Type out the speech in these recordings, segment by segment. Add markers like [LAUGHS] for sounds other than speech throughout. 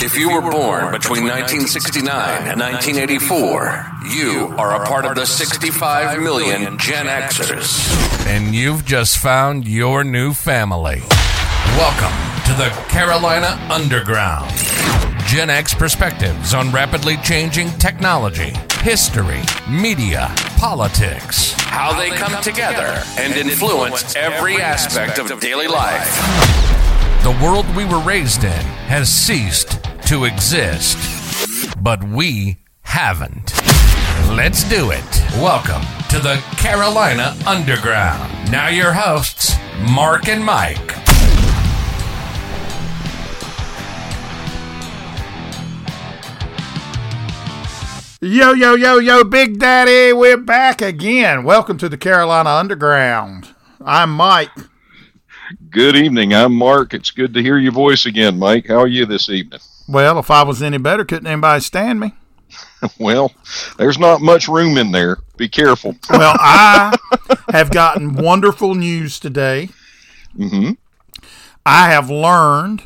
If you were born between 1969 and 1984, you are a part of the 65 million Gen Xers. And you've just found your new family. Welcome to the Carolina Underground. Gen X perspectives on rapidly changing technology, history, media, politics, how they come together and influence every aspect of daily life. The world we were raised in has ceased to exist, but we haven't. Let's do it. Welcome to the Carolina Underground. Now, your hosts, Mark and Mike. Yo, yo, yo, yo, Big Daddy, we're back again. Welcome to the Carolina Underground. I'm Mike. Good evening. I'm Mark. It's good to hear your voice again, Mike. How are you this evening? Well, if I was any better, couldn't anybody stand me? [LAUGHS] well, there's not much room in there. Be careful. well, [LAUGHS] I have gotten wonderful news today. Mm-hmm. I have learned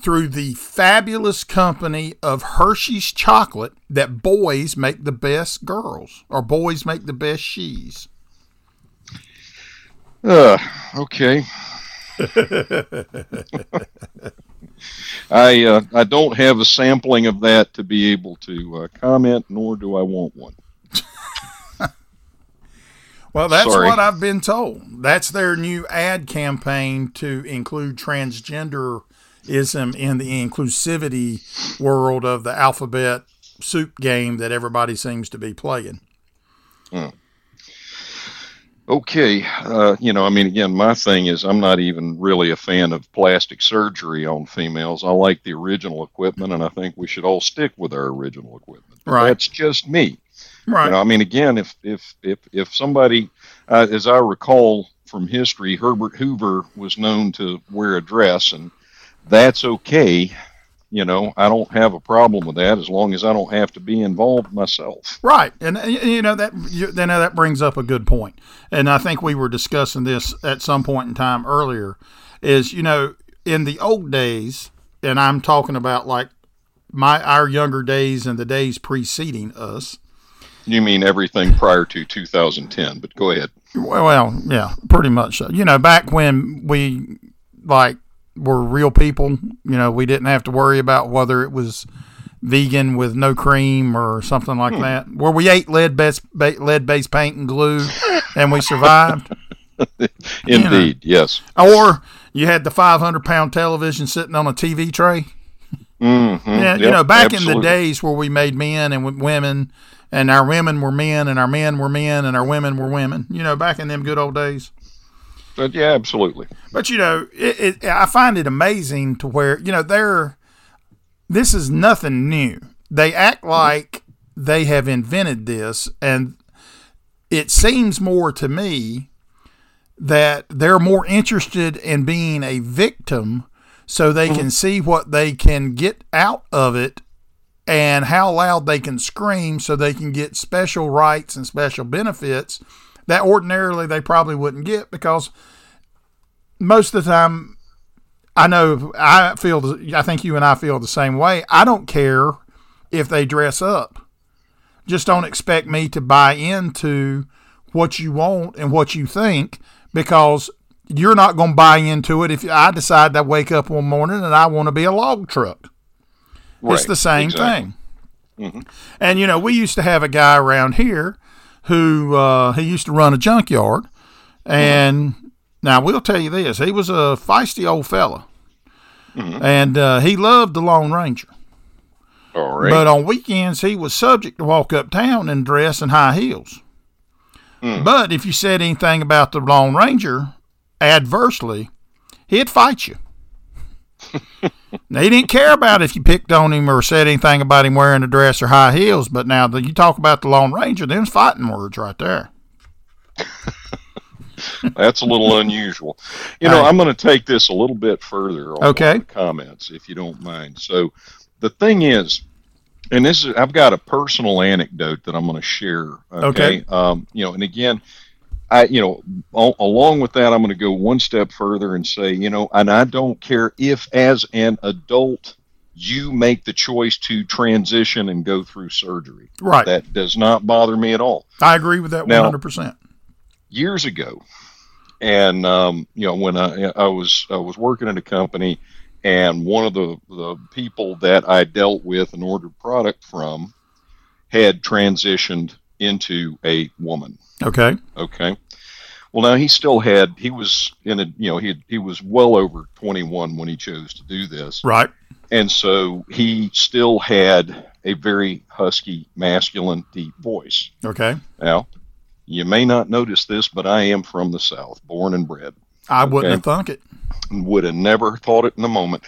through the fabulous company of Hershey's chocolate that boys make the best girls, or boys make the best she's. Uh, okay. [LAUGHS] I uh, I don't have a sampling of that to be able to uh, comment, nor do I want one. [LAUGHS] well, that's Sorry. what I've been told. That's their new ad campaign to include transgenderism in the inclusivity world of the alphabet soup game that everybody seems to be playing. Hmm. Okay, uh, you know, I mean, again, my thing is I'm not even really a fan of plastic surgery on females. I like the original equipment, and I think we should all stick with our original equipment. Right. That's just me. Right. You know, I mean, again, if if if if somebody, uh, as I recall from history, Herbert Hoover was known to wear a dress, and that's okay. You know, I don't have a problem with that as long as I don't have to be involved myself. Right, and you know that you know that brings up a good point, and I think we were discussing this at some point in time earlier. Is you know in the old days, and I'm talking about like my our younger days and the days preceding us. You mean everything prior to 2010? But go ahead. Well, yeah, pretty much. So. You know, back when we like were real people. You know, we didn't have to worry about whether it was vegan with no cream or something like hmm. that. Where we ate lead based lead based paint and glue, and we survived. [LAUGHS] Indeed, you know. yes. Or you had the 500 pound television sitting on a TV tray. Mm-hmm. Yeah, yep, you know, back absolutely. in the days where we made men and women, and our women were men, and our men were men, and our women were women. You know, back in them good old days. But yeah, absolutely. But you know, it, it, I find it amazing to where you know they're. This is nothing new. They act like they have invented this, and it seems more to me that they're more interested in being a victim so they mm-hmm. can see what they can get out of it and how loud they can scream so they can get special rights and special benefits that ordinarily they probably wouldn't get because most of the time I know I feel I think you and I feel the same way. I don't care if they dress up. Just don't expect me to buy into what you want and what you think because you're not going to buy into it if I decide to wake up one morning and I want to be a log truck. Right, it's the same exactly. thing. Mm-hmm. And you know, we used to have a guy around here who uh, he used to run a junkyard, and mm-hmm. now we'll tell you this: he was a feisty old fella, mm-hmm. and uh, he loved the Lone Ranger. All right. But on weekends, he was subject to walk uptown in dress and high heels. Mm. But if you said anything about the Lone Ranger adversely, he'd fight you. Now, he didn't care about if you picked on him or said anything about him wearing a dress or high heels. But now that you talk about the Lone Ranger, them's fighting words right there. [LAUGHS] That's a little unusual. You know, I'm going to take this a little bit further on okay. the comments, if you don't mind. So, the thing is, and this is, I've got a personal anecdote that I'm going to share. Okay. okay. Um, you know, and again, I, you know, along with that, I'm going to go one step further and say, you know, and I don't care if as an adult you make the choice to transition and go through surgery. Right. That does not bother me at all. I agree with that Now- 100%. Years ago, and um, you know when I I was I was working at a company, and one of the the people that I dealt with and ordered product from had transitioned into a woman. Okay. Okay. Well, now he still had he was in a you know he he was well over 21 when he chose to do this. Right. And so he still had a very husky, masculine, deep voice. Okay. Now, you may not notice this, but I am from the South, born and bred, I wouldn't have thunk it. would have never thought it in a moment.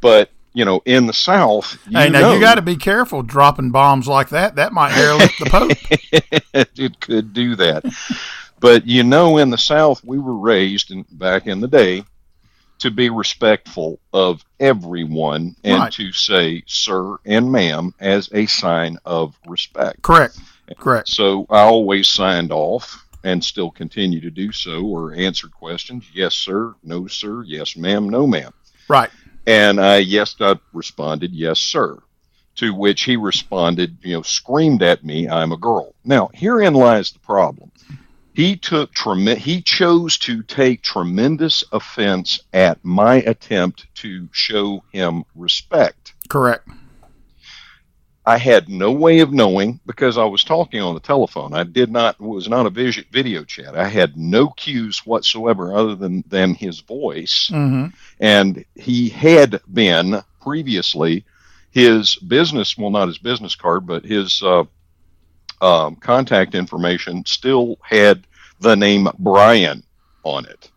But, you know, in the South, you hey, now know, you got to be careful dropping bombs like that. That might airlift the Pope. [LAUGHS] it could do that. But you know, in the South, we were raised in, back in the day to be respectful of everyone and Right. to say sir and ma'am as a sign of respect. Correct. Correct. So I always signed off and still continue to do so or answered questions. Yes, sir. No, sir. Yes, ma'am. No, ma'am. Right. And I, yes, I responded, yes, sir. To which he responded, you know, screamed at me, I'm a girl. Now, herein lies the problem. He took trem- he chose to take tremendous offense at my attempt to show him respect. Correct. I had no way of knowing because I was talking on the telephone. I did not was not a video chat. I had no cues whatsoever other than than his voice hmm and he had been previously his business well not his business card but his uh, um, contact information still had the name brian on it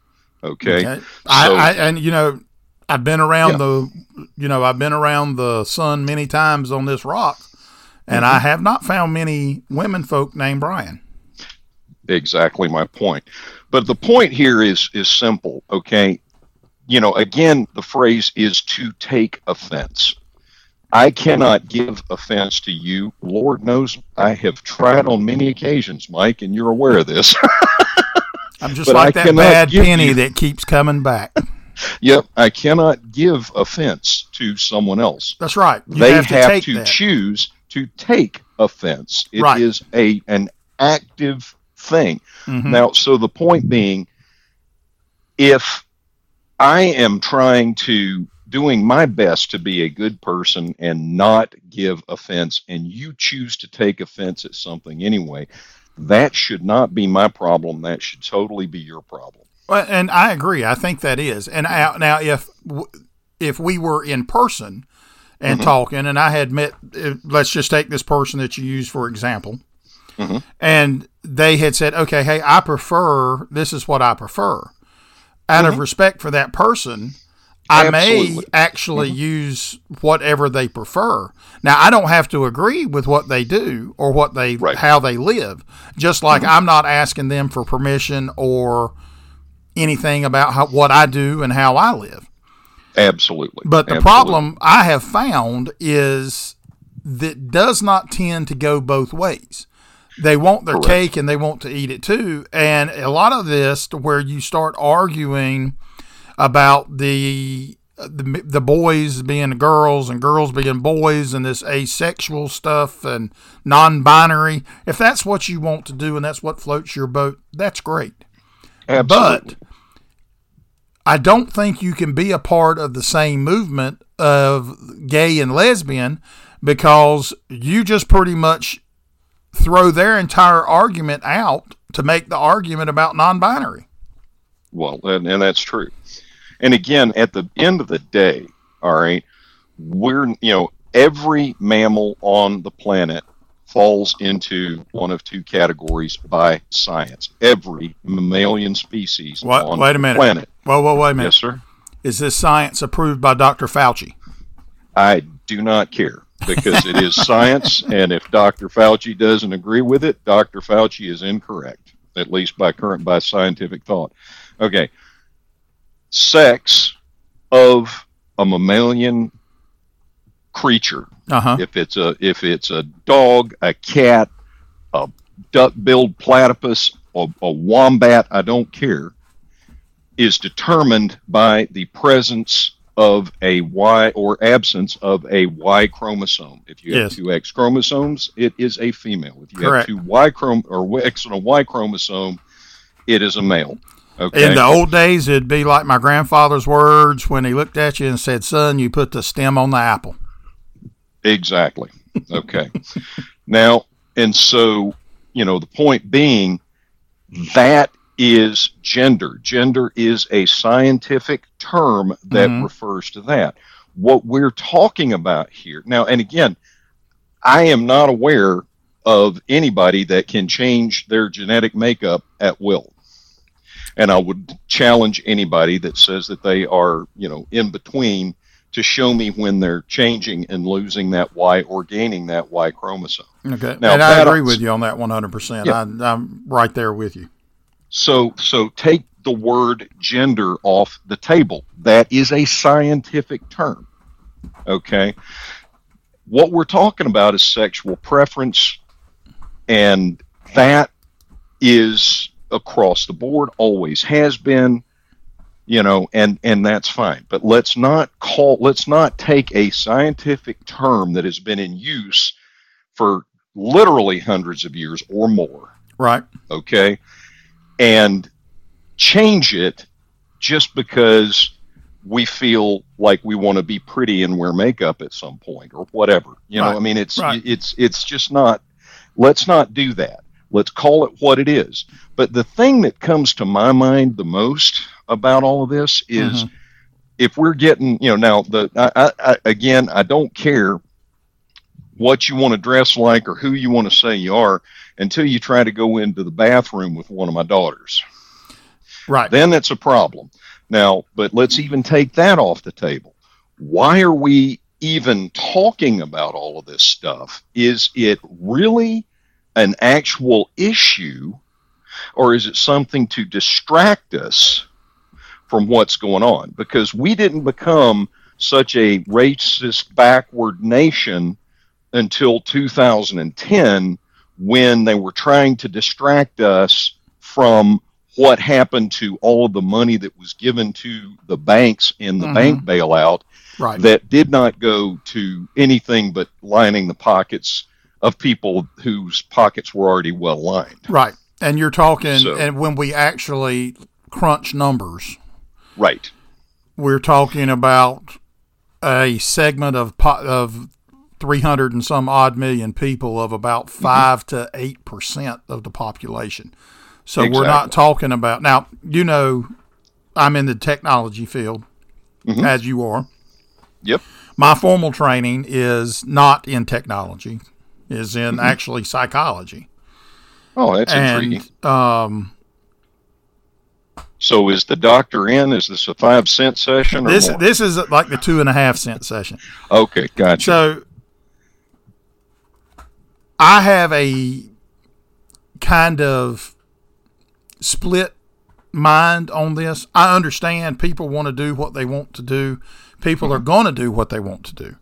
okay, Okay. I, I and you know I've been around Yeah. the you know I've been around the sun many times on this rock, and Mm-hmm. I have not found many women folk named Brian. exactly my point but the point here is is simple okay you know again the phrase is to take offense I cannot give offense to you. Lord knows I have tried on many occasions, Mike, and you're aware of this. [LAUGHS] I'm just But like I that bad penny you- that keeps coming back. Yep, I cannot give offense to someone else. That's right. You they have to take that. choose to take offense. It is Right. a an active thing. Mhm. Now, so the point being, if I am trying to doing my best to be a good person and not give offense, and you choose to take offense at something anyway, that should not be my problem. That should totally be your problem. Well, and I agree. I think that is. And now, now if if we were in person and talking, and I had met, uh, let's just take this person that you use for example, Mhm. and they had said, "Okay, hey, I prefer this is what I prefer." Out of respect for that person, I may Absolutely. actually use whatever they prefer. Now, I don't have to agree with what they do or what they Right. how they live. Just like I'm not asking them for permission or anything about how, what I do and how I live. Absolutely. But the Absolutely. problem I have found is that does not tend to go both ways. They want their Correct. cake and they want to eat it too. And a lot of this to where you start arguing about the the, the boys being girls and girls being boys and this asexual stuff and non-binary. If that's what you want to do and that's what floats your boat, that's great. Absolutely. But I don't think you can be a part of the same movement of gay and lesbian because you just pretty much throw their entire argument out to make the argument about non-binary. Well, and, and that's true. And again, at the end of the day, all right, we're, you know, every mammal on the planet falls into one of two categories by science. Every mammalian species What? on Wait a the minute. planet. Whoa, whoa, wait a minute. Yes, sir. Is this science approved by Dr. Fauci? I do not care because it is science, [LAUGHS] and if Dr. Fauci doesn't agree with it, Dr. Fauci is incorrect, at least by current by scientific thought. Okay, sex of a mammalian creature, Uh huh. if it's a if it's a dog, a cat, a duck-billed platypus, a, a wombat, I don't care, is determined by the presence of a Y or absence of a Y chromosome. If you have two X chromosomes, it is a female. If you Correct. have two Y chrom or X and a Y chromosome, it is a male. Okay. In the old days, it'd be like my grandfather's words when he looked at you and said, "Son, you put the stem on the apple." Exactly. Okay. [LAUGHS] now, and so, you know, the point being that is gender. Gender is a scientific term that Mhm. refers to that. What we're talking about here now, and again, I am not aware of anybody that can change their genetic makeup at will. And I would challenge anybody that says that they are, you know, in between to show me when they're changing and losing that Y or gaining that Y chromosome. Okay, Now, and I agree with you on that one hundred percent. Yeah. I'm right there with you. So so take the word gender off the table. That is a scientific term. Okay? What we're talking about is sexual preference and that is across the board always has been you know and and that's fine but let's not call let's not take a scientific term that has been in use for literally hundreds of years or more Right. okay, and change it just because we feel like we want to be pretty and wear makeup at some point or whatever. You know, Right. I mean, it's Right. it's it's just not. Let's not do that. Let's call it what it is. But the thing that comes to my mind the most about all of this is Mhm. if we're getting, you know, now the I, I, again, I don't care what you want to dress like or who you want to say you are until you try to go into the bathroom with one of my daughters. Right. Then it's a problem. Now, but let's even take that off the table. Why are we even talking about all of this stuff? Is it really an actual issue or is it something to distract us from what's going on? Because we didn't become such a racist, backward nation until 2010 when they were trying to distract us from what happened to all of the money that was given to the banks in the Mhm. bank bailout right. that did not go to anything but lining the pockets of people whose pockets were already well lined. right. And you're talking, So- and when we actually crunch numbers, Right. we're talking about a segment of po- of 300 and some odd million people of about Mm-hmm. 5 to 8 percent of the population so we're not talking about now you know i'm in the technology field Mhm. as you are Yep. my formal training is not in technology is in Mm-hmm. actually psychology Oh, that's intriguing. um, So is the doctor in? Is this a five cent session or this more? this is like the two and a half cent session okay, gotcha. So I have a kind of split mind on this. I understand people want to do what they want to do. People are going to do what they want to do.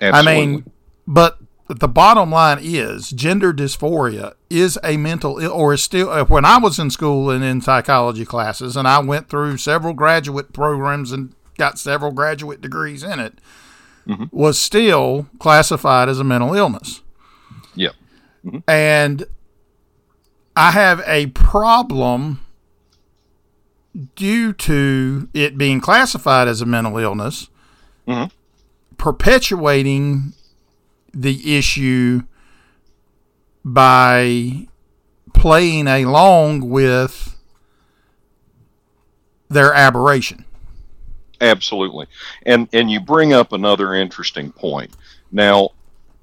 Absolutely. I mean, but the bottom line is gender dysphoria is a mental Ill, or is still uh, when I was in school and in psychology classes and I went through several graduate programs and got several graduate degrees in it was still classified as a mental illness. Yeah. And I have a problem due to it being classified as a mental illness, Mhm. perpetuating the issue by playing along with their aberration. Absolutely. And and you bring up another interesting point. Now,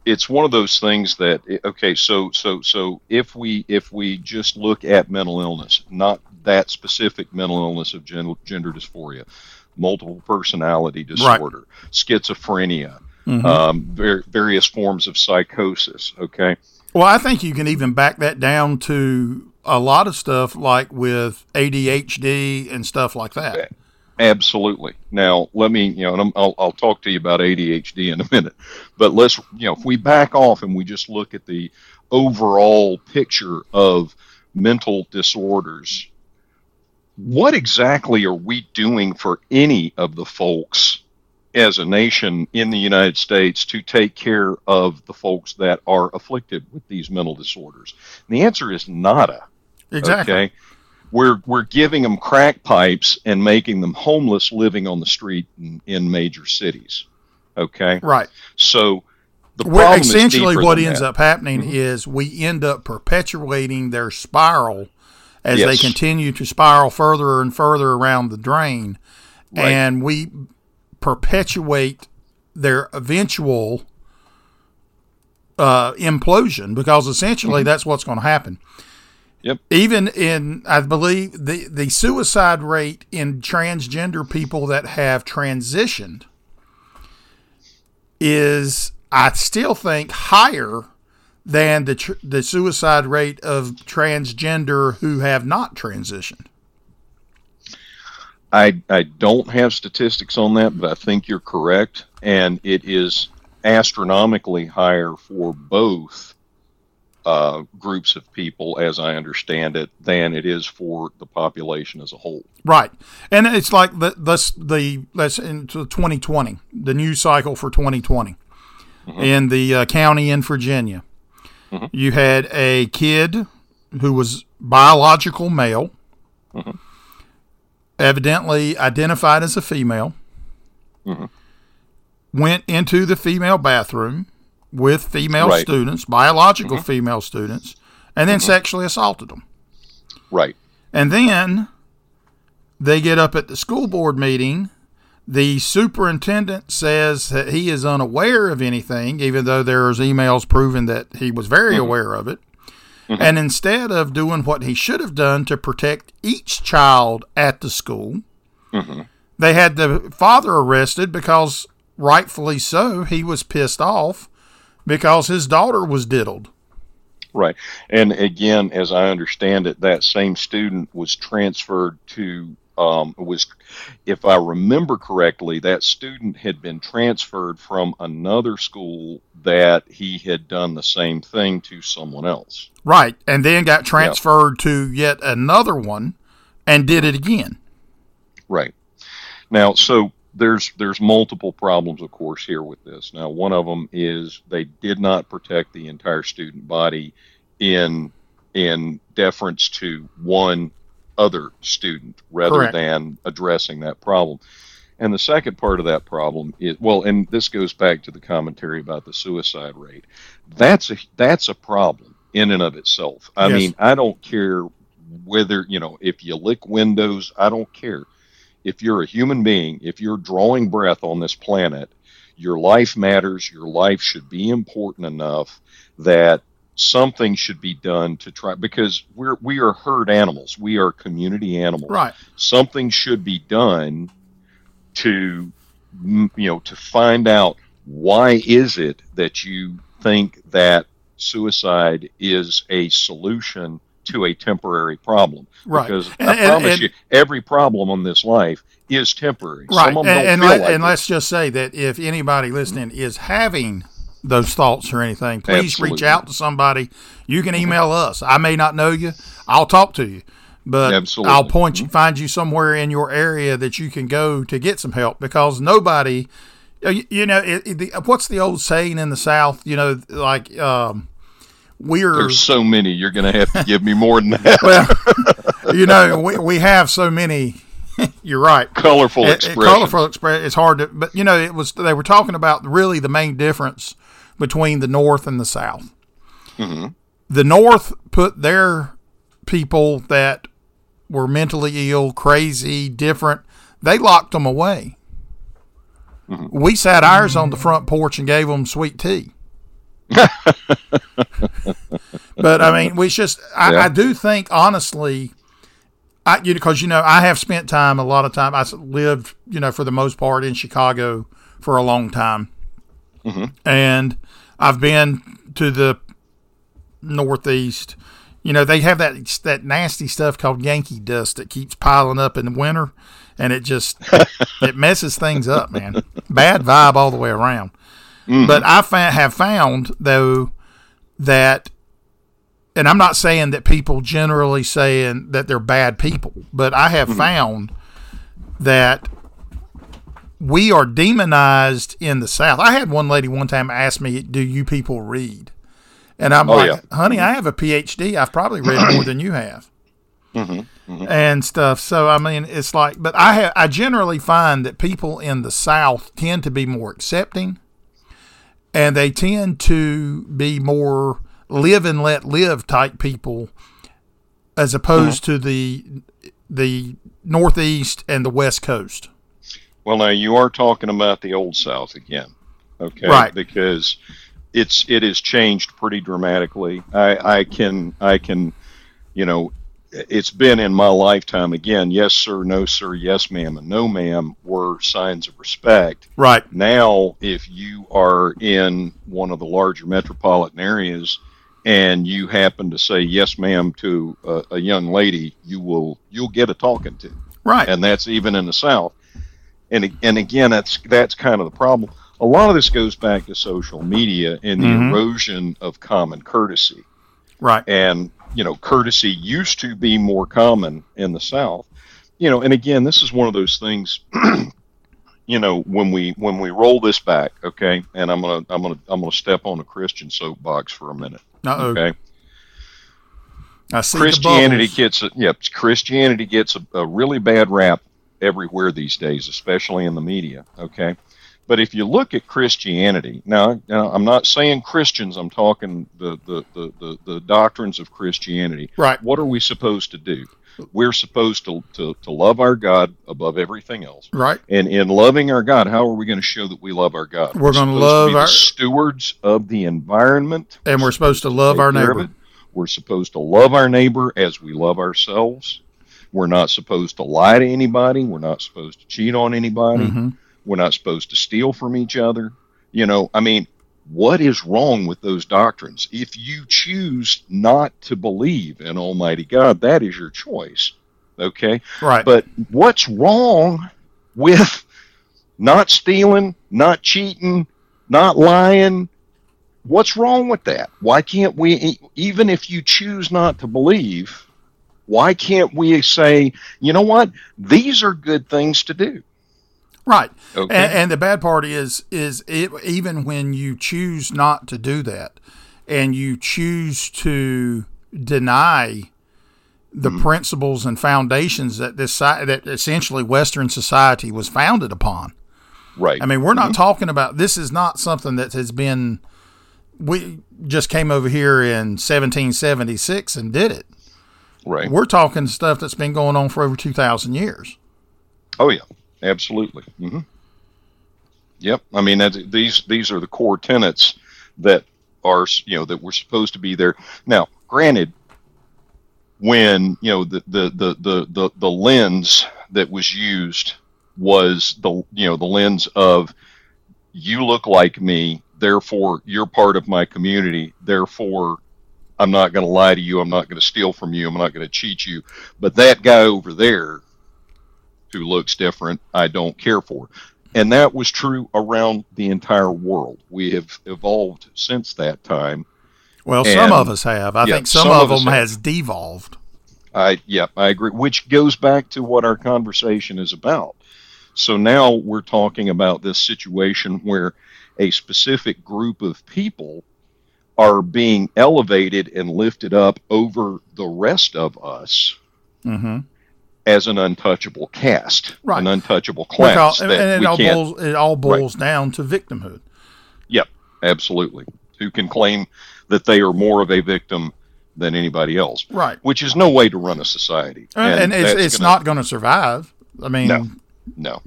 it's one of those things that okay, so so so if we if we just look at mental illness, not that specific mental illness of gender, gender dysphoria, multiple personality disorder, schizophrenia, Mhm. um, ver- various forms of psychosis, okay? Well, I think you can even back that down to a lot of stuff like with ADHD and stuff like that. Absolutely. Now, let me, you know, and I'm, I'll, I'll talk to you about ADHD in a minute, but let's, you know, if we back off and we just look at the overall picture of mental disorders, what exactly are we doing for any of the folks as a nation in the United States to take care of the folks that are afflicted with these mental disorders? And the answer is nada. Exactly. Okay. We're we're giving them crack pipes and making them homeless living on the street in, in major cities. Okay. Right. So the Well, problem is essentially, what ends that. up happening Mhm. is we end up perpetuating their spiral as they continue to spiral further and further around the drain, Right. and we perpetuate their eventual uh, implosion because essentially that's what's going to happen. Yep. Even in, I believe the the suicide rate in transgender people that have transitioned is, I still think, higher than the tr- the suicide rate of transgender who have not transitioned. I I don't have statistics on that, but I think you're correct, and it is astronomically higher for both uh, groups of people, as I understand it, than it is for the population as a whole. Right, and it's like the the the that's into 2020, the news cycle for 2020 in the uh, county in Virginia. You had a kid who was biological male, evidently identified as a female, went into the female bathroom with female Right. students, biological mm-hmm. female students, and then mm-hmm. sexually assaulted them. Right. And then they get up at the school board meeting. The superintendent says that he is unaware of anything, even though there's emails proving that he was very mm-hmm. aware of it. And instead of doing what he should have done to protect each child at the school, they had the father arrested because, rightfully so, he was pissed off because his daughter was diddled. Right. And again, as I understand it, that same student was transferred to um, was, if I remember correctly, that student had been transferred from another school that he had done the same thing to someone else. Right. And then got transferred to yet another one and did it again. Right. Now, so there's there's multiple problems, of course, here with this. Now, one of them is they did not protect the entire student body in in deference to one other student rather Correct. than addressing that problem. And the second part of that problem is well, and this goes back to the commentary about the suicide rate. That's a that's a problem in and of itself. I Yes. mean, I don't care whether you know if you lick windows. I don't care if you're a human being, if you're drawing breath on this planet, your life matters. Your life should be important enough that something should be done to try because we're we are herd animals. We are community animals. Right. Something should be done to you know to find out why is it that you think that suicide is a solution to a temporary problem Right. because And- I and- promise and- you, every problem on this life is temporary. Right. Some of And, them don't and, feel let, like and let's just say that if anybody listening is having those thoughts or anything, please reach out to somebody. You can email us. I may not know you. I'll talk to you. But Absolutely. I'll point you, find you somewhere in your area that you can go to get some help because nobody, you, you know, it, it, the, what's the old saying in the South? You know, like um, we're There's so many. You're going to have to give me more than [LAUGHS] that. well, you know, we, we have so many. [LAUGHS] You're right. Colorful It- it- expression. colorful expression. It's hard to, but you know, it was. They were talking about really the main difference between the North and the South. Mm-hmm. The North put their people that were mentally ill, crazy, different. They locked them away. Mm-hmm. We sat ours on the front porch and gave them sweet tea. [LAUGHS] but I mean, we just. I, Yeah. I do think honestly. I, you because you know I have spent time a lot of time. I lived you know for the most part in Chicago for a long time, mm-hmm. and I've been to the Northeast. You know they have that that nasty stuff called Yankee dust that keeps piling up in the winter, and it just it messes things up, man. Bad vibe all the way around. Mm-hmm. But I fa- have found though that and I'm not saying that people generally saying that they're bad people, but I have mm-hmm. found that we are demonized in the South. I had one lady one time ask me, "Do you people read?" And I'm Oh, like, yeah. "Honey, mm-hmm. I have a PhD. I've probably read more than you have." And stuff. So I mean, it's like, but I have, I generally find that people in the South tend to be more accepting, and they tend to be more live and let live type people, as opposed mm-hmm. to the the Northeast and the West Coast. Well, now you are talking about the old South again, okay? Right. Because it's it has changed pretty dramatically. I, I can I can, you know, it's been in my lifetime again. Yes, sir. No, sir. Yes, ma'am. And no, ma'am were signs of respect. Right. Now, if you are in one of the larger metropolitan areas and you happen to say yes, ma'am to a, a young lady, you will you'll get a talking to Right. and that's even in the South. And and again, that's that's kind of the problem. A lot of this goes back to social media and the Mhm. erosion of common courtesy. right. And you know, courtesy used to be more common in the South. You know, and again, this is one of those things. [CLEARS THROAT] you know, when we when we roll this back, okay, and I'm gonna I'm gonna I'm gonna step on a Christian soapbox for a minute, Uh oh. okay. I see Christianity gets a yep. Christianity gets a, a really bad rap everywhere these days, especially in the media. Okay, but if you look at Christianity now, now I'm not saying Christians. I'm talking the the, the, the the doctrines of Christianity. Right. What are we supposed to do? We're supposed to, to, to love our God above everything else. Right. And in loving our God, how are we going to show that we love our God? We're gonna love our- stewards of the environment And we're supposed to love our neighbor. We're supposed to love our neighbor as we love ourselves. We're not supposed to lie to anybody. We're not supposed to cheat on anybody. Mhm. We're not supposed to steal from each other. You know, I mean, what is wrong with those doctrines? If you choose not to believe in Almighty God, that is your choice. Okay? Right. But what's wrong with not stealing, not cheating, not lying? What's wrong with that? Why can't we, even if you choose not to believe, why can't we say, you know what? These are good things to do. Right. Okay. And, and the bad part is, is it, even when you choose not to do that, and you choose to deny the Mm-hmm. principles and foundations that this that essentially Western society was founded upon. right. I mean, we're not talking about this is not something that has been. We just came over here in 1776 and did it. right. We're talking stuff that's been going on for over 2,000 years. Oh yeah, absolutely. hmm Yep. I mean, these these are the core tenets that are you know that were supposed to be there. Now, granted, when you know the the the the the, the lens that was used was the you know the lens of you look like me, therefore you're part of my community, therefore I'm not going to lie to you, I'm not going to steal from you, I'm not going to cheat you. But that guy over there who looks different, I don't care for. And that was true around the entire world. We have evolved since that time. Well, some of us have. I yeah, think some, some of of them have. has devolved. I yeah, I agree. Which goes back to what our conversation is about. So now we're talking about this situation where a specific group of people are being elevated and lifted up over the rest of us Mm-hmm. As an untouchable caste, Right. an untouchable class and, that and it we all boils it all boils down to victimhood. Yep, absolutely. Who can claim that they are more of a victim than anybody else? Right. Which is no way to run a society. And, it's, it's gonna- not going to survive. I mean, No. No.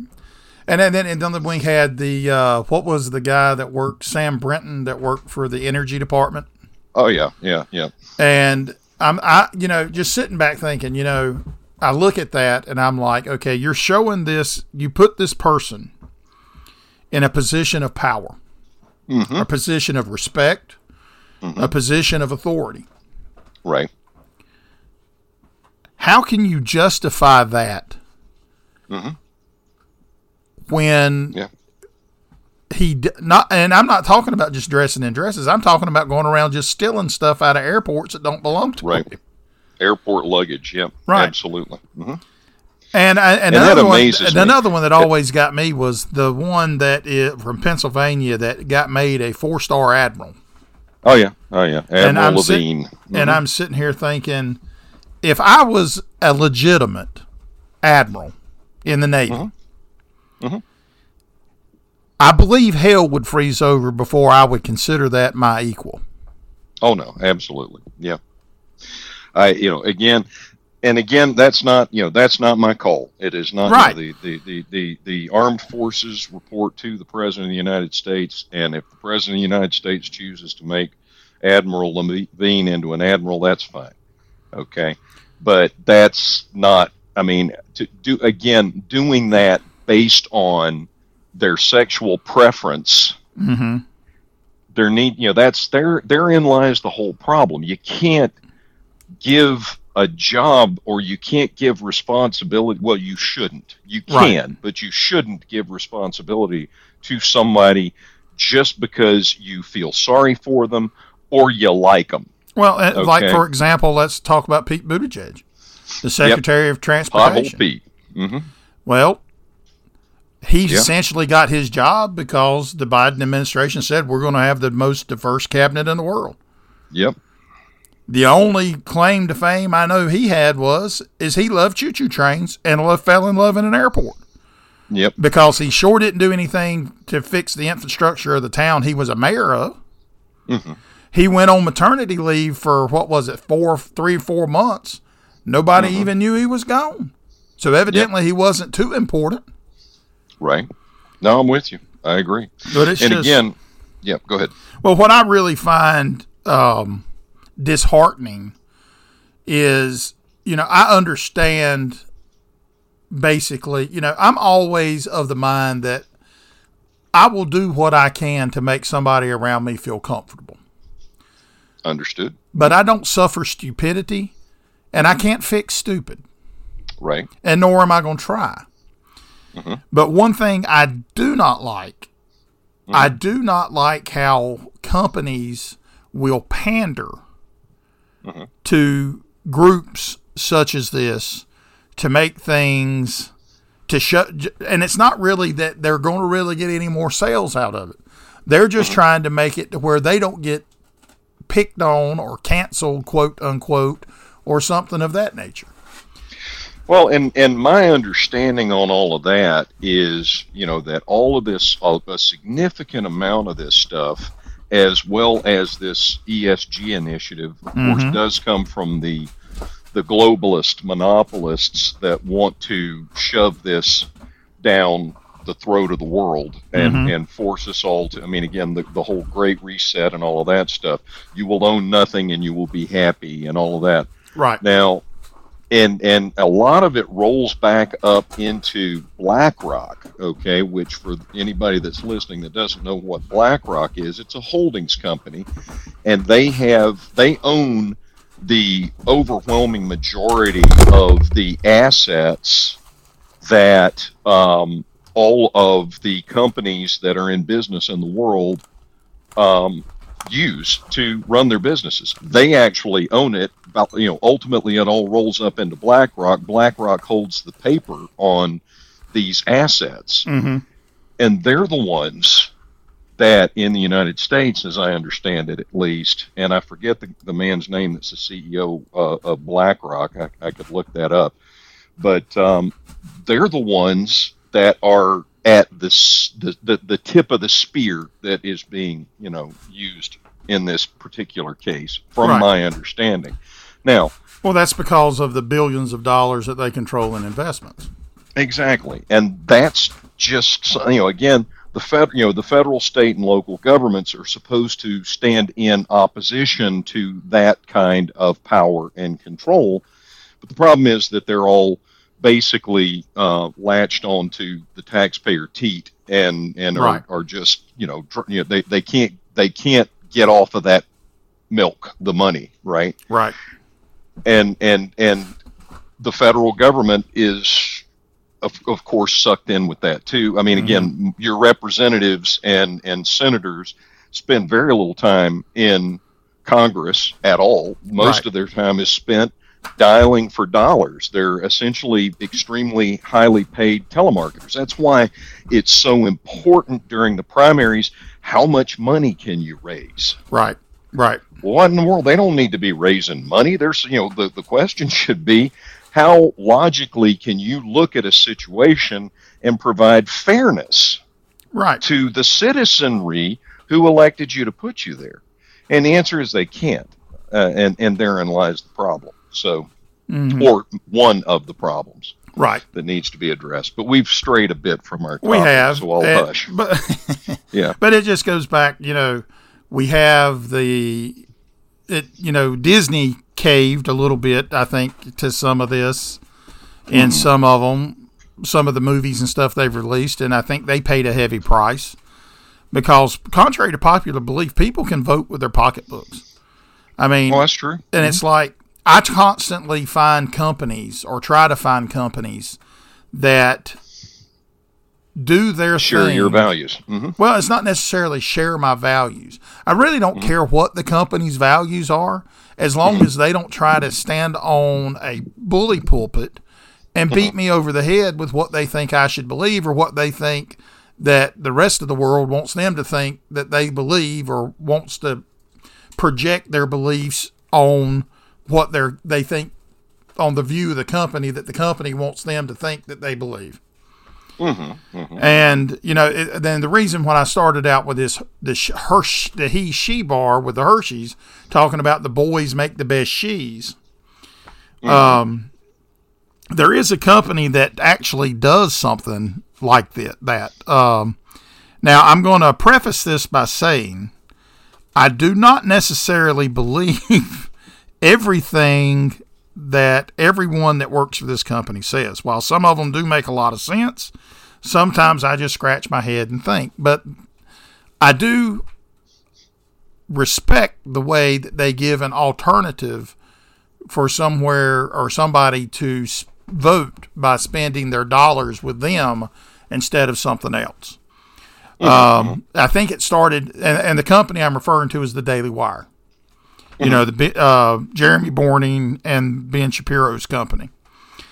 and then and then we had the uh, what was the guy that worked Sam Brinton that worked for the energy department, Oh yeah, yeah, yeah. and I'm I you know just sitting back thinking you know I look at that and I'm like okay you're showing this you put this person in a position of power, Mhm. a position of respect, a position of authority. Right. How can you justify that Mhm. when Yeah. he not? And I'm not talking about just dressing in dresses. I'm talking about going around just stealing stuff out of airports that don't belong to Right. him. Airport luggage. Yep. Right. Absolutely. hmm And, I, and, And that another one, and another one that always got me was the one that is from Pennsylvania that got made a four star admiral. Oh yeah, oh yeah, And I'm Admiral sit- Levine. And I'm sitting here thinking, if I was a legitimate admiral in the Navy, Mm-hmm. I believe hell would freeze over before I would consider that my equal. Oh no, absolutely. Yeah. I you know again and again that's not you know that's not my call. It is not you know, the, the, the, the, the armed forces report to the president of the United States and if the president of the United States chooses to make Admiral Levine into an admiral, that's fine. Okay. But that's not I mean to do again doing that based on their sexual preference Mm-hmm. there need you know that's there therein lies the whole problem you can't give a job or you can't give responsibility well you shouldn't you Right. can but you shouldn't give responsibility to somebody just because you feel sorry for them or you like them Well, uh, like for example, let's talk about Pete Buttigieg, the Secretary of pothole Transportation. Pete hmm Well, he Yeah. essentially got his job because the Biden administration said we're going to have the most diverse cabinet in the world. yep The only claim to fame I know he had was is he loved choo-choo trains and loved fell in love in an airport yep because he sure didn't do anything to fix the infrastructure of the town he was a mayor of. Mhm. He went on maternity leave for what was it, four, three, four months. Nobody even knew he was gone. So evidently he wasn't too important. right no i'm with you i agree But it's and just, again yep go ahead Well, what I really find um, disheartening is, you know, I understand basically, you know, I'm always of the mind that I will do what I can to make somebody around me feel comfortable. understood But I don't suffer stupidity and I can't fix stupid. right and nor am I going to try. Mm-hmm. But one thing I do not like, I mm-hmm. do not like how companies will pander Mm-hmm. to groups such as this to make things to shut. And it's not really that they're going to really get any more sales out of it. They're just mm-hmm. trying to make it to where they don't get picked on or canceled, quote unquote, or something of that nature. Well, and and my understanding on all of that is, you know, that all of this, a significant amount of this stuff, as well as this ESG initiative, of course, mm-hmm. does come from the the globalist monopolists that want to shove this down the throat of the world and, mm-hmm. and force us all to. I mean, again, the, the whole Great Reset and all of that stuff. You will own nothing and you will be happy and all of that. Right. Now, and and a lot of it rolls back up into BlackRock, okay, which for anybody that's listening that doesn't know what BlackRock is, it's a holdings company and they have they own the overwhelming majority of the assets that um, all of the companies that are in business in the world um, use to run their businesses. They actually own it. About you know, ultimately, it all rolls up into BlackRock. BlackRock holds the paper on these assets, Mm-hmm. and they're the ones that in the United States, as I understand it, at least, and I forget the, the man's name that's the CEO uh, of BlackRock. I, I could look that up, but um, they're the ones that are at the, the the the tip of the spear that is being you know used in this particular case, from Right. my understanding. Now, Well, that's because of the billions of dollars that they control in investments. Exactly, and that's just you know again the fed you know the federal, state, and local governments are supposed to stand in opposition to that kind of power and control, but the problem is that they're all basically uh, latched onto the taxpayer teat and and Right. are, are just you know, dr- you know they, they can't they can't get off of that milk the money right Right. and and and the federal government is of, of course sucked in with that too i mean again your representatives and and senators spend very little time in congress at all most Right. of their time is spent dialing for dollars. They're essentially extremely highly paid telemarketers. That's why it's so important during the primaries. How much money can you raise? Right. Right. What in the world? They don't need to be raising money. There's, you know, the, the question [LAUGHS] should be how logically can you look at a situation and provide fairness right. to the citizenry who elected you to put you there? And the answer is they can't. Uh, and, and therein lies the problem. So, mm-hmm. or one of the problems. Right. That needs to be addressed. But we've strayed a bit from our topic, We have. So I'll and, hush. But, [LAUGHS] yeah. But it just goes back, you know, we have the it you know Disney caved a little bit I think to some of this in mm. some of them some of the movies and stuff they've released and I think they paid a heavy price because contrary to popular belief people can vote with their pocketbooks I mean well, that's true and mm-hmm. it's like I constantly find companies or try to find companies that do their share thing. your values. Mm-hmm. Well, it's not necessarily share my values. I really don't mm-hmm. care what the company's values are, as long mm-hmm. as they don't try to stand on a bully pulpit and beat mm-hmm. me over the head with what they think I should believe or what they think that the rest of the world wants them to think that they believe or wants to project their beliefs on what they they think on the view of the company that the company wants them to think that they believe. Mm-hmm, mm-hmm. And you know, it, then the reason when I started out with this the Hersh the he she bar with the Hershey's talking about the boys make the best she's. Mm-hmm. Um, there is a company that actually does something like that. That um, now I'm going to preface this by saying I do not necessarily [LAUGHS] believe everything that everyone that works for this company says. While some of them do make a lot of sense, sometimes I just scratch my head and think. But I do respect the way that they give an alternative for somewhere or somebody to vote by spending their dollars with them instead of something else. Mm-hmm. Um, I think it started, and, and the company I'm referring to is the Daily Wire. You know, the uh, Jeremy Boreing and Ben Shapiro's company.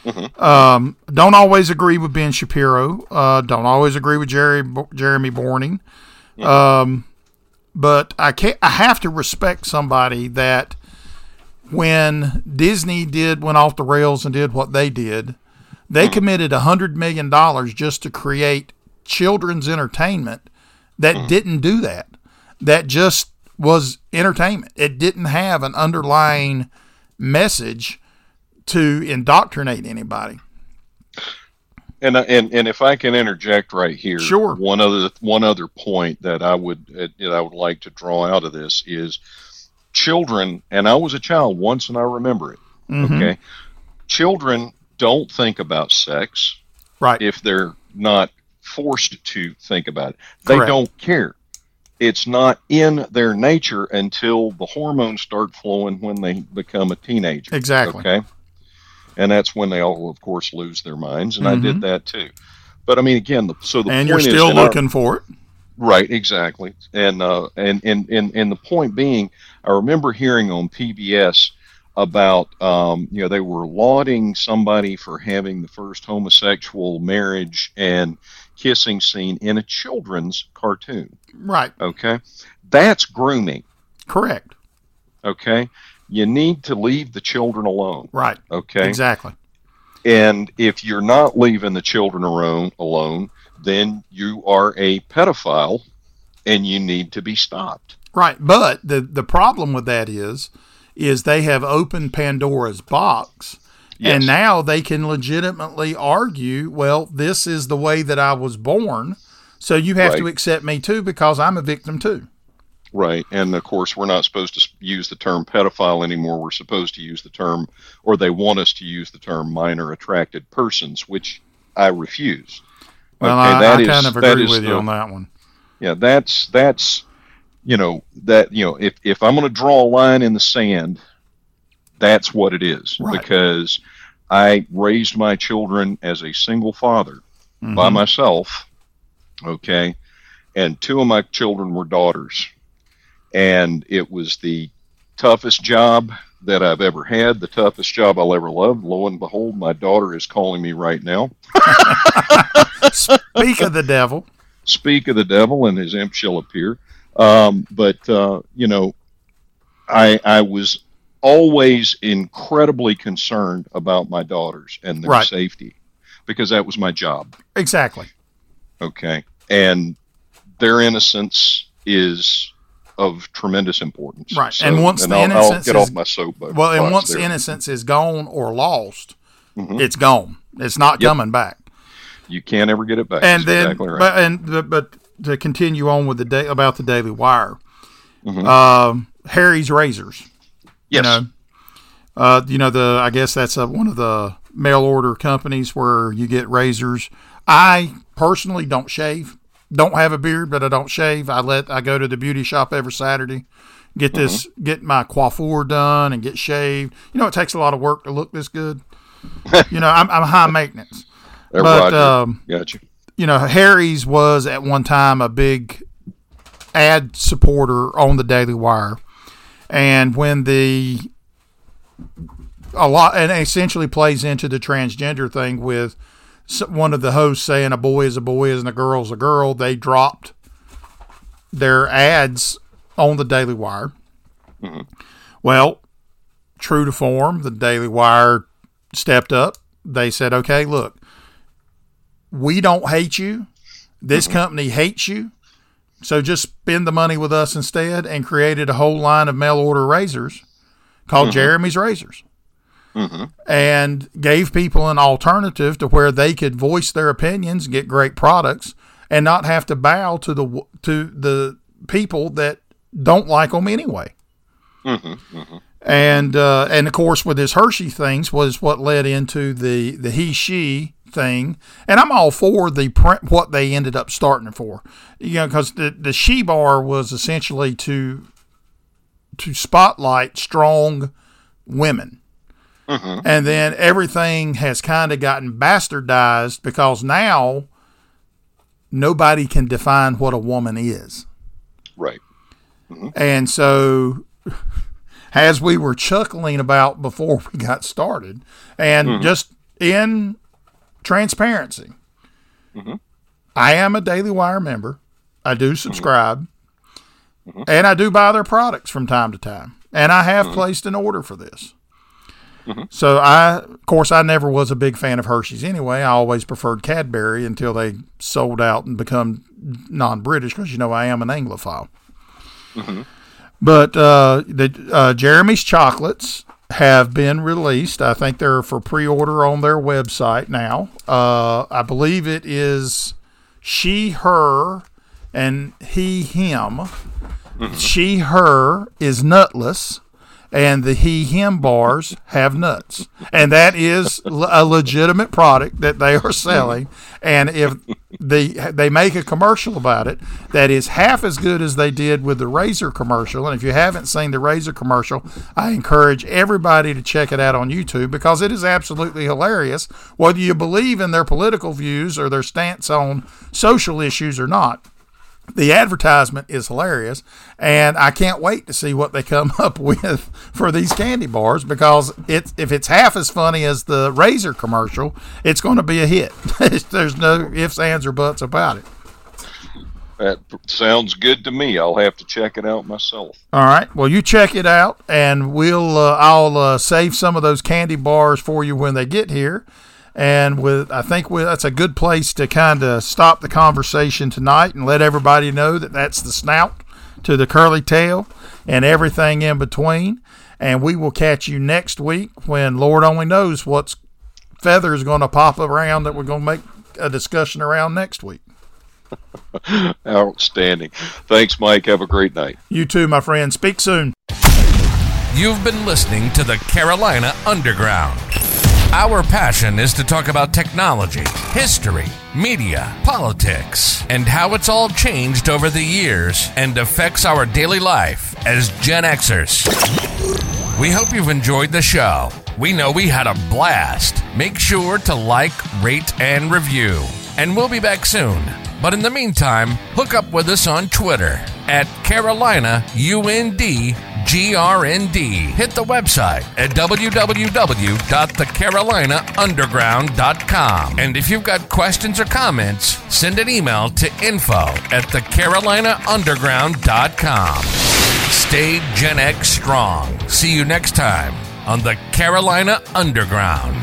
Mm-hmm. Um, don't always agree with Ben Shapiro. Uh, don't always agree with Jerry Jeremy Boreing. Mm-hmm. Um, but I can't. I have to respect somebody that when Disney did went off the rails and did what they did, they mm-hmm. committed a hundred million dollars just to create children's entertainment that mm-hmm. didn't do that. That just was entertainment. It didn't have an underlying message to indoctrinate anybody. And uh, and and if I can interject right here, sure. One other one other point that I would uh, that I would like to draw out of this is children. And I was a child once, and I remember it. Mm-hmm. Okay, children don't think about sex, right? If they're not forced to think about it, they Correct. don't care it's not in their nature until the hormones start flowing when they become a teenager. Exactly. Okay. And that's when they all, of course, lose their minds, and mm-hmm. I did mm-hmm. that too. But I mean, again, the, so the and you're still is, looking our, for it, right? Exactly. And uh, and and and and the point being, I remember hearing on PBS about um, you know they were lauding somebody for having the first homosexual marriage and kissing scene in a children's cartoon. Right. Okay. That's grooming. Correct. Okay. You need to leave the children alone. Right. Okay. Exactly. And if you're not leaving the children alone, alone, then you are a pedophile and you need to be stopped. Right. But the the problem with that is is they have opened Pandora's box Yes. And now they can legitimately argue, well, this is the way that I was born. So you have right. to accept me too because I'm a victim too. Right. And of course, we're not supposed to use the term pedophile anymore. We're supposed to use the term, or they want us to use the term minor attracted persons, which I refuse. Well, okay, I, I is, kind of agree with the, you on that one. Yeah, that's, that's, you know, that, you know, if, if I'm going to draw a line in the sand, that's what it is. Right. Because I raised my children as a single father mm-hmm. by myself. Okay. And two of my children were daughters. And it was the toughest job that I've ever had, the toughest job I'll ever love. Lo and behold, my daughter is calling me right now. [LAUGHS] Speak of the devil. Speak of the devil, and his imp shall appear. Um, but uh, you know, I I was always incredibly concerned about my daughters and their Right. safety because that was my job. Exactly. Okay, and their innocence is of tremendous importance. Right. And once the I'll, I'll innocence get is- off my soapbox. Well, and once there. innocence is gone or lost, Mhm. it's gone. It's not Yep. coming back. you can't ever get it back. and That's then exactly right. but and but, but to continue on with the day about the Daily Wire, Mhm. um, Harry's razors. Yes. You know, uh, you know the I guess that's a, one of the mail order companies where you get razors. I personally don't shave, don't have a beard, but I don't shave. I let I go to the beauty shop every Saturday, get this get my coiffure done and get shaved. You know, it takes a lot of work to look this good. [LAUGHS] you know, I'm, I'm high maintenance. There, but, um, Got you. you know, Harry's was at one time a big ad supporter on the Daily Wire. And when the a lot and essentially plays into the transgender thing with one of the hosts saying a boy is a boy and a girl is a girl, they dropped their ads on the Daily Wire. Mm-hmm. Well, true to form, the Daily Wire stepped up. They said, "Okay, look, we don't hate you. This mm-hmm. company hates you. So just spend the money with us instead and created a whole line of mail order razors called mm-hmm. Jeremy's Razors. Mm-hmm. And gave people an alternative to where they could voice their opinions, get great products, and not have to bow to the to the people that don't like them anyway. Mm-hmm. And uh, and of course, with his Hershey things was what led into the the he she thing. And I'm all for the print what they ended up starting it for, you know, because the the she bar was essentially to to spotlight strong women. Mm-hmm. And then everything has kind of gotten bastardized because now nobody can define what a woman is. Right. Mm-hmm. And so, [LAUGHS] as we were chuckling about before we got started, and mm-hmm. just in transparency, mm-hmm. I am a Daily Wire member. I do mm-hmm. subscribe, mm-hmm. and I do buy their products from time to time. And I have placed an order for this. So I, of course, I never was a big fan of Hershey's anyway. I always preferred Cadbury until they sold out and become non-British because you know I am an Anglophile. But uh, the uh, Jeremy's chocolates have been released. I think they're for pre-order on their website now. Uh, I believe it is she, her, and he, him. She, her is nutless, and the he, him bars have nuts, and that is a legitimate product that they are selling. And if they they make a commercial about it that is half as good as they did with the razor commercial, and if you haven't seen the razor commercial, I encourage everybody to check it out on YouTube because it is absolutely hilarious. Whether you believe in their political views or their stance on social issues or not, the advertisement is hilarious, and I can't wait to see what they come [LAUGHS] up with for these candy bars because it's if it's half as funny as the razor commercial, it's going to be a hit. [LAUGHS] There's no ifs, ands, or buts about it. That sounds good to me. I'll have to check it out myself. All right. Well, you check it out, and we'll uh, I'll uh, save some of those candy bars for you when they get here. And with I think we, that's a good place to kind of stop the conversation tonight and let everybody know that that's the snout to the curly tail and everything in between. And we will catch you next week when Lord only knows what's feathers going to pop around that we're going to make a discussion around next week. [LAUGHS] Outstanding. Thanks, Mike. Have a great night. You too, my friend. Speak soon. You've been listening to the Carolina Underground. Our passion is to talk about technology, history, media, politics, and how it's all changed over the years and affects our daily life as Gen Xers. We hope you've enjoyed the show. We know we had a blast. Make sure to like, rate, and review. And we'll be back soon. But in the meantime, hook up with us on Twitter at Carolina UND GRND. Hit the website at www.thecarolinaunderground.com. And if you've got questions or comments, send an email to info at thecarolinaunderground.com. Stay Gen X strong. See you next time on the Carolina Underground.